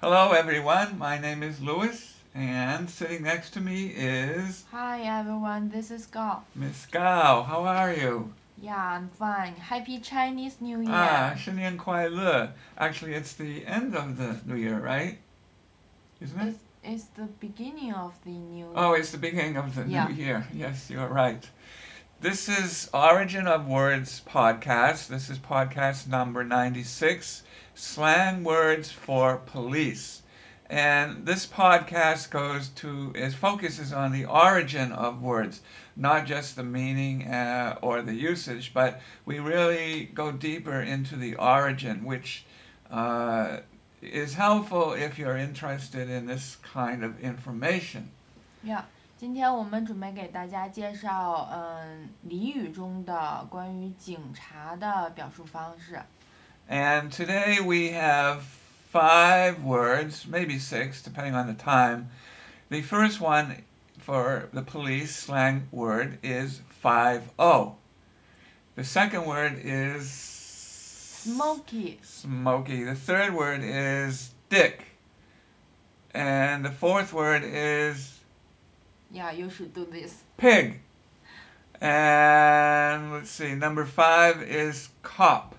Hello, everyone. My name is Louis, and sitting next to me is Hi everyone, this is Gao. Miss Gao. How are you? Yeah, I'm fine. Happy Chinese New Year. Ah, 新年快乐. Actually, it's the end of the new year, right? Isn't it? It's, it's the beginning of the new year. Oh, it's the beginning of the Yeah. new year. Yes, you're right. This is Origin of Words podcast. This is podcast number 96 Slang Words for Police. And this podcast goes to, it focuses on the origin of words, not just the meaning uh, or the usage, but we really go deeper into the origin, which uh, is helpful if you're interested in this kind of information. Yeah. 今天我们准备给大家介绍，嗯，俚语中的关于警察的表述方式。 And today we have five words, maybe six, depending on the time. The first one for the police slang word is 5 0. The second word is Smoky. smoky. The third word is dick. And the fourth word is yeah, you should do this. pig. And let's see, number five is cop.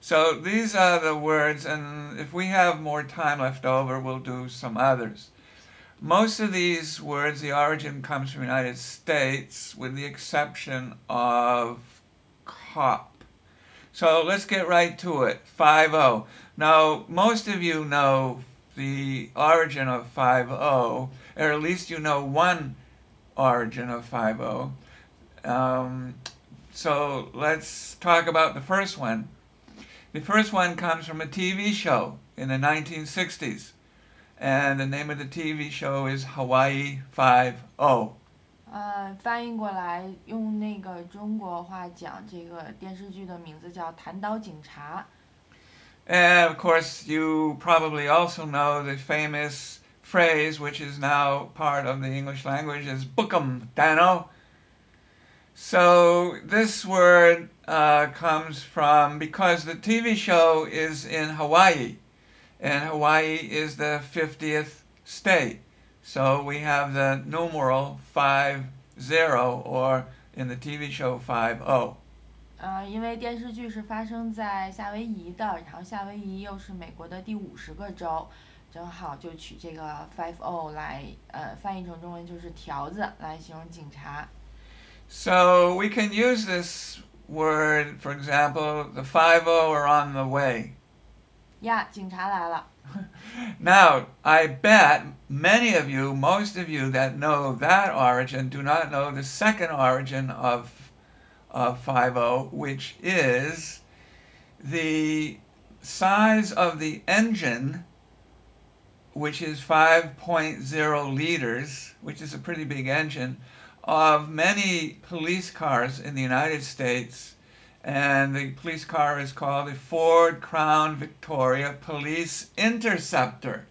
So these are the words, and if we have more time left over, we'll do some others. Most of these words, the origin comes from the United States, with the exception of cop. So let's get right to it. 5 0. Now, most of you know the origin of 5 0, or at least you know one origin of 5 0. Um, so let's talk about the first one. The first one comes from a TV show in the 1960s, and the name of the TV show is Hawaii 5 0. 呃，翻译过来用那个中国话讲，这个电视剧的名字叫《弹刀警察》。 And of course, you probably also know the famous phrase, which is now part of the English language, is book 'em, Danno. So this word uh, comes from because the TV show is in Hawaii, and Hawaii is the 50th state. So we have the numeral 50 or in the TV show 50. 呃，因为电视剧是发生在夏威夷的，然后夏威夷又是美国的第五十个州，uh, 正好就取这个 five o 来，呃，翻译成中文就是条子来形容警察。 So we can use this word, for example, the 5 0 are on the way. 呀，警察来了。 Now, I bet many of you, most of you that know that origin, do not know the second origin of, of 5 0, which is the size of the engine, which is 5.0 liters, which is a pretty big engine, of many police cars in the United States. And the police car is called the Ford Crown Victoria Police Interceptor.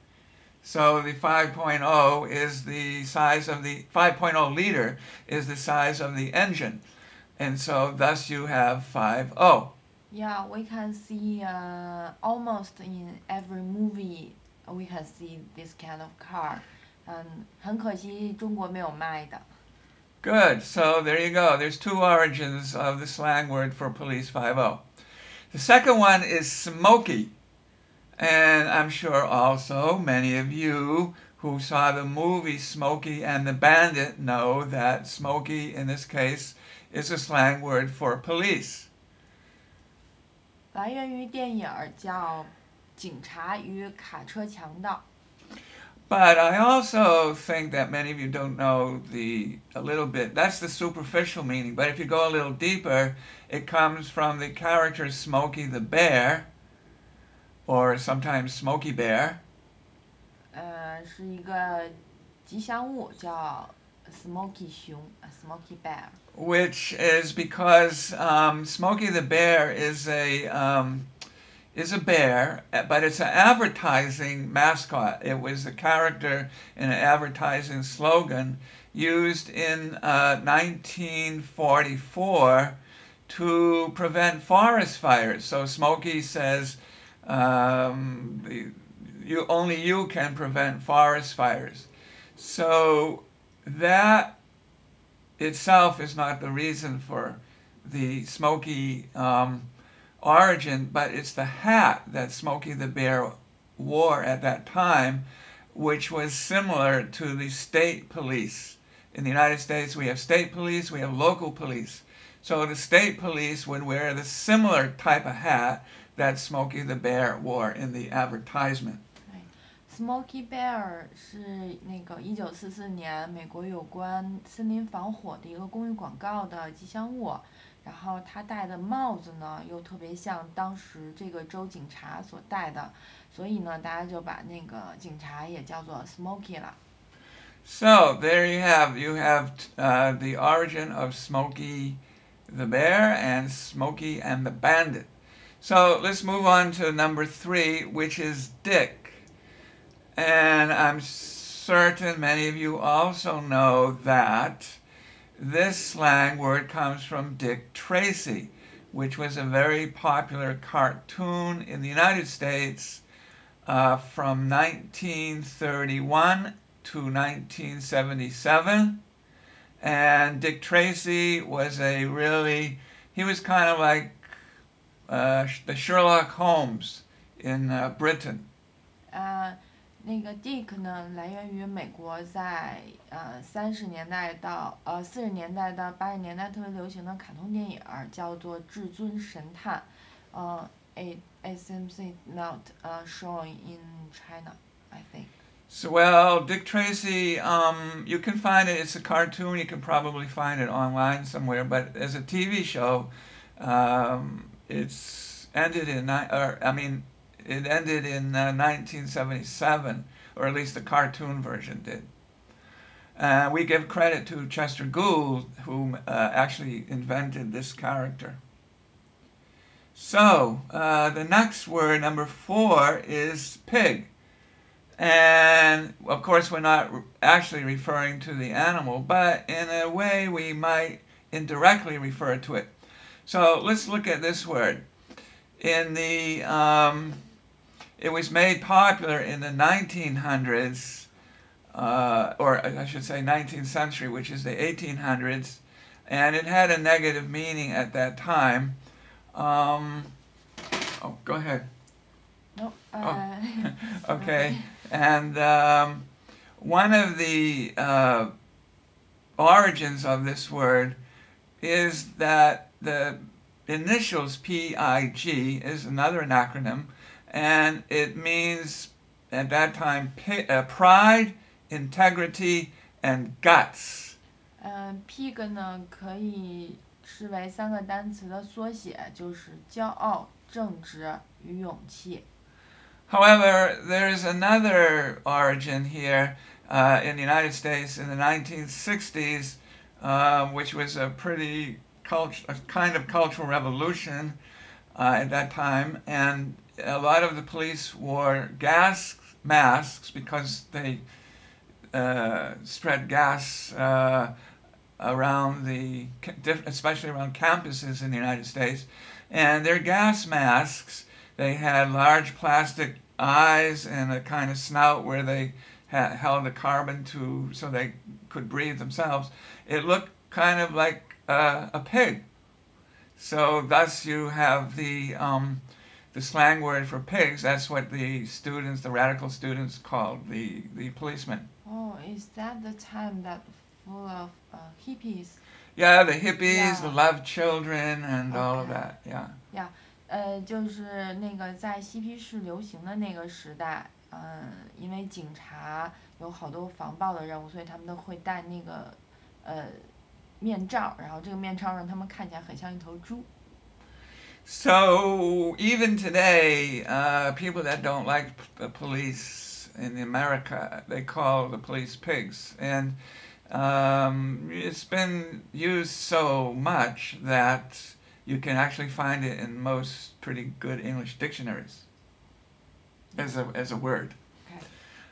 So the 5.0 is the size of the 5.0 liter is the size of the engine. And so thus you have oh. 5.0. Yeah, we can see uh, almost in every movie we can see this kind of car. 嗯，很可惜中国没有卖的。 Good. So there you go. There's two origins of the slang word for police 5.0. The second one is smoky. And I'm sure also many of you who saw the movie Smokey and the Bandit know that smoky in this case is a slang word for police. 来源于电影儿叫《 警察与卡车强盗。But I also think that many of you don't know the a little bit. That's the superficial meaning. But if you go a little deeper, it comes from the character Smokey the Bear, or sometimes Smokey Bear. 呃，是一个吉祥物，叫 Smokey Bear. Which is because um, Smokey the Bear is a um, is a bear, but it's an advertising mascot. It was a character in an advertising slogan used in uh, 1944 to prevent forest fires. So Smokey says, um, you only you can prevent forest fires. So that itself is not the reason for the Smokey um, origin, but it's the hat that Smokey the Bear wore at that time, which was similar to the state police. In the United States, we have state police, we have local police. So the state police would wear the similar type of hat that Smokey the Bear wore in the advertisement. Smokey Bear 是那个一九四四年美国有关森林防火的一个公益广告的吉祥物。然后他戴的帽子呢，又特别像当时这个州警察所戴的，所以呢，大家就把那个警察也叫做 Smoky 了。So there you have you have uh, the origin of Smokey the Bear and Smokey and the Bandit. So let's move on to number three, which is Dick. And I'm certain many of you also know that this slang word comes from Dick Tracy, which was a very popular cartoon in the United States uh, from 1931 to 1977. And Dick Tracy was a really, he was kind of like uh, the Sherlock Holmes in uh, Britain. Uh, 那个 Dick 呢，来源于美国在呃三十年代到呃四十年代到八十年代特别流行的卡通电影，叫做《至尊神探》，呃，it SMC not uh showing in China, I think. So well, Dick Tracy, um, you can find it. It's a cartoon. You can probably find it online somewhere. But as a TV show, um, it's ended in or I mean it ended in uh, 1977, or at least the cartoon version did. Uh, we give credit to Chester Gould, who uh, actually invented this character. So, uh, the next word, number four, is pig. And of course, we're not actually referring to the animal, but in a way, we might indirectly refer to it. So, let's look at this word. In the um, it was made popular in the 1900s, uh, or I should say 19th century, which is the 1800s, and it had a negative meaning at that time. Um, oh, go ahead. No. Uh, oh. okay. And um, one of the uh, origins of this word is that the initials PIG is another acronym and it means at that time uh, pride, integrity, and guts. 嗯，pig 呢可以视为三个单词的缩写，就是骄傲、正直与勇气。However, there's another origin here uh, in the United States in the 1960s, uh, which was a pretty cult- a kind of cultural revolution uh, at that time, and a lot of the police wore gas masks because they uh, spread gas uh, around the, especially around campuses in the United States. And their gas masks, they had large plastic eyes and a kind of snout where they had, held the carbon to so they could breathe themselves. It looked kind of like uh, a pig. So thus you have the um, the slang word for pigs, that's what the students, the radical students, called the, the policemen. Oh, is that the time that full of uh, hippies? Yeah, the hippies, yeah. the love children, and okay. all of that. Yeah. Yeah. 呃，就是那个在嬉皮士流行的那个时代，嗯，因为警察有好多防暴的任务，所以他们都会戴那个呃面罩，然后这个面罩让他们看起来很像一头猪。 so even today, uh, people that don't like the police in America, they call the police pigs, and um, it's been used so much that you can actually find it in most pretty good English dictionaries as a as a word.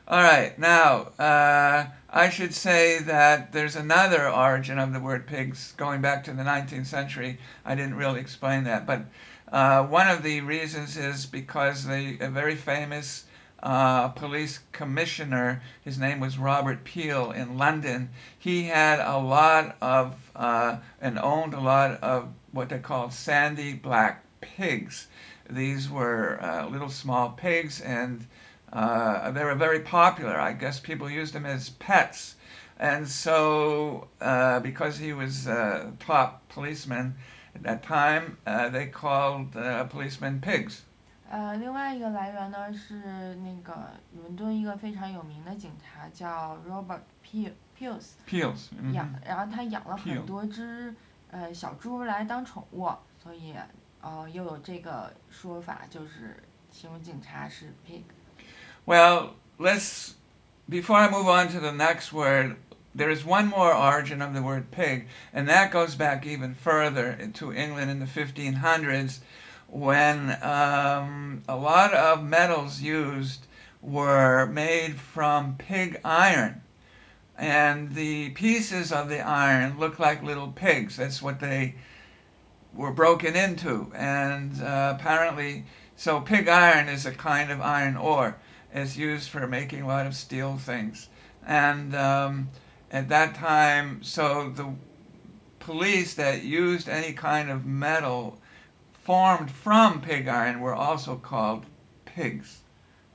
All right, now uh, I should say that there's another origin of the word pigs going back to the 19th century. I didn't really explain that, but uh, one of the reasons is because the, a very famous uh, police commissioner. His name was Robert Peel in London. He had a lot of uh, and owned a lot of what they called sandy black pigs. These were uh, little small pigs, and uh, they were very popular. I guess people used them as pets. And so, uh, because he was a top policeman at that time, uh, they called uh, policemen pigs. 呃，另外一个来源呢是那个伦敦一个非常有名的警察叫 Robert Peel Peels Peels. 养 mhm.，然后他养了 Peel 很多只呃小猪来当宠物，所以呃又有这个说法，就是形容警察是 pig。 Well, let's. Before I move on to the next word, there is one more origin of the word pig, and that goes back even further to England in the 1500s when um, a lot of metals used were made from pig iron. And the pieces of the iron looked like little pigs. That's what they were broken into. And uh, apparently, so pig iron is a kind of iron ore It's used for making a lot of steel things. And um, at that time, so the police that used any kind of metal formed from pig iron were also called pigs.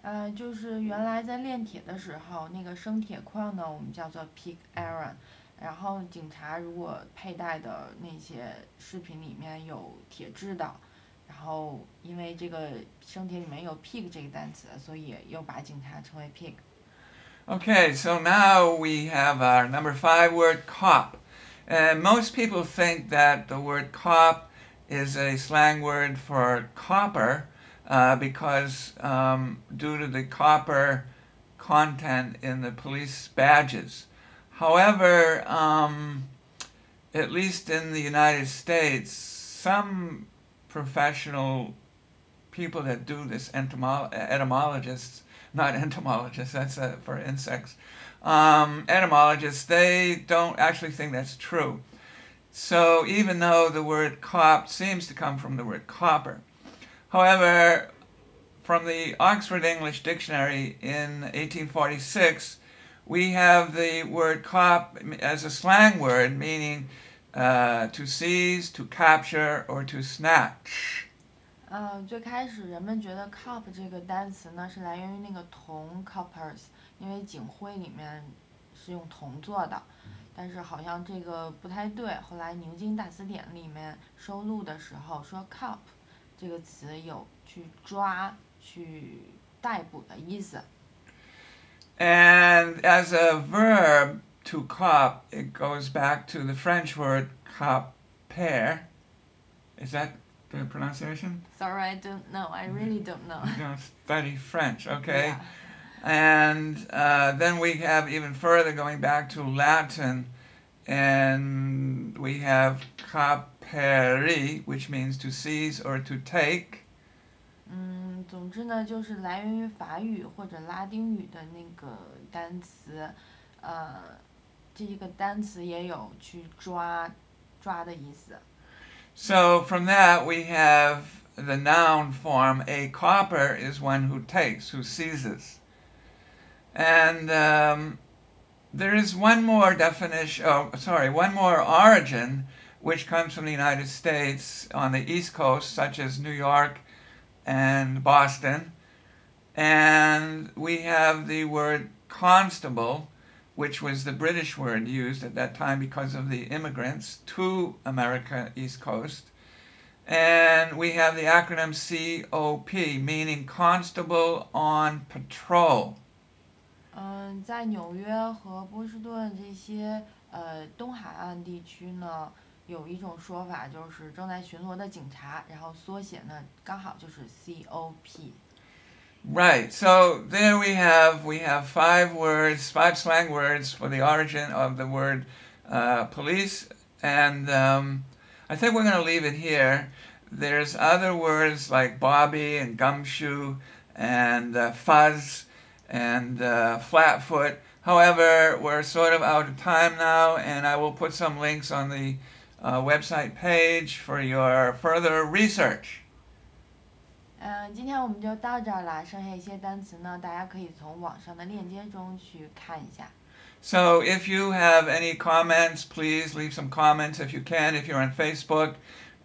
呃，就是原来在炼铁的时候，那个生铁矿呢，我们叫做 pig iron。然后警察如果佩戴的那些饰品里面有铁质的， 然后因为这个生铁里面有 pig 这个单词，所以又把警察称为 pig。 Okay, so now we have our number five word cop. And most people think that the word cop is a slang word for copper uh, because um, due to the copper content in the police badges. However, um, at least in the United States, some professional people that do this, entomo- etymologists, not entomologists, that's uh, for insects, um, etymologists, they don't actually think that's true. So even though the word cop seems to come from the word copper, however, from the Oxford English Dictionary in 1846, we have the word cop as a slang word meaning uh, to seize, to capture, or to snatch. 嗯，最开始人们觉得 cop 这个单词呢是来源于那个铜 coppers，因为警徽里面是用铜做的，但是好像这个不太对。后来牛津大词典里面收录的时候说 cop 这个词有去抓、去逮捕的意思。 And as a verb, to cop, it goes back to the French word copper. Is that the pronunciation? Sorry, I don't know. I really don't know. You don't study French, okay? Yeah. And uh, then we have even further going back to Latin, and we have capere, which means to seize or to take. 嗯，总之呢，就是来源于法语或者拉丁语的那个单词，呃， 这个单词也有去抓、抓的意思。 So from that we have the noun form. A copper is one who takes, who seizes. And um, there is one more definition, oh, sorry, one more origin which comes from the United States on the East Coast, such as New York and Boston. And we have the word constable, which was the British word used at that time because of the immigrants to America East Coast. And we have the acronym COP, meaning Constable on Patrol. 嗯，在纽约和波士顿这些呃东海岸地区呢，有一种说法就是正在巡逻的警察，然后缩写呢刚好就是 COP。 Right. So there we have we have five words, five slang words for the origin of the word uh, police, and um, I think we're going to leave it here. There's other words like Bobby and gumshoe and uh, fuzz and uh, flatfoot. However, we're sort of out of time now, and I will put some links on the uh, website page for your further research. 嗯，今天我们就到这儿了，剩下一些单词呢，大家可以从网上的链接中去看一下。 So if you have any comments, please leave some comments if you can. If you're on Facebook,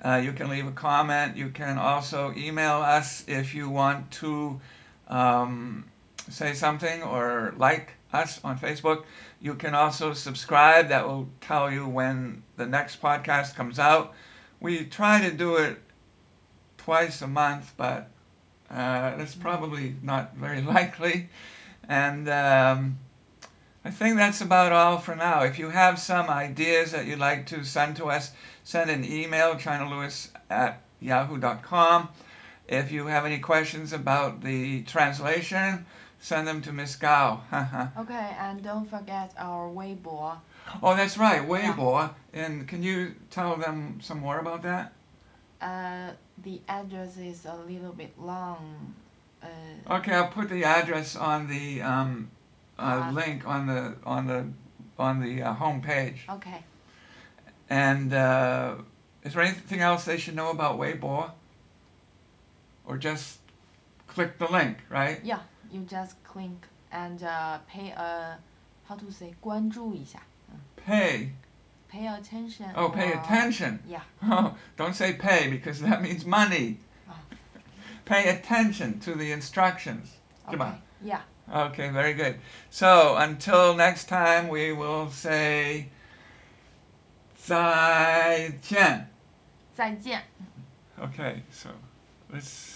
uh, you can leave a comment. You can also email us if you want to um, say something or like us on Facebook. You can also subscribe. That will tell you when the next podcast comes out. We try to do it twice a month, but uh, that's probably not very likely. And um, I think that's about all for now. If you have some ideas that you'd like to send to us, send an email, ChinaLewis at yahoo.com. If you have any questions about the translation, send them to Miss Gao. Okay, and don't forget our 微博。oh, that's right, Weibo. And can you tell them some more about that? Uh, the address is a little bit long. Uh, Okay, I'll put the address on the um, uh, Uh-huh. link on the on the on the uh, home page. okay. And uh, is there anything else they should know about Weibo? Or just click the link, right? Yeah, you just click and uh, pay a how to say 关注一下 Pay. pay attention. Oh, pay or- attention. Yeah. Oh, don't say pay because that means money. Oh. Pay attention to the instructions. Okay. Come on. Yeah. Okay, very good. So until next time, we will say 再见. 再见。 Okay, so let's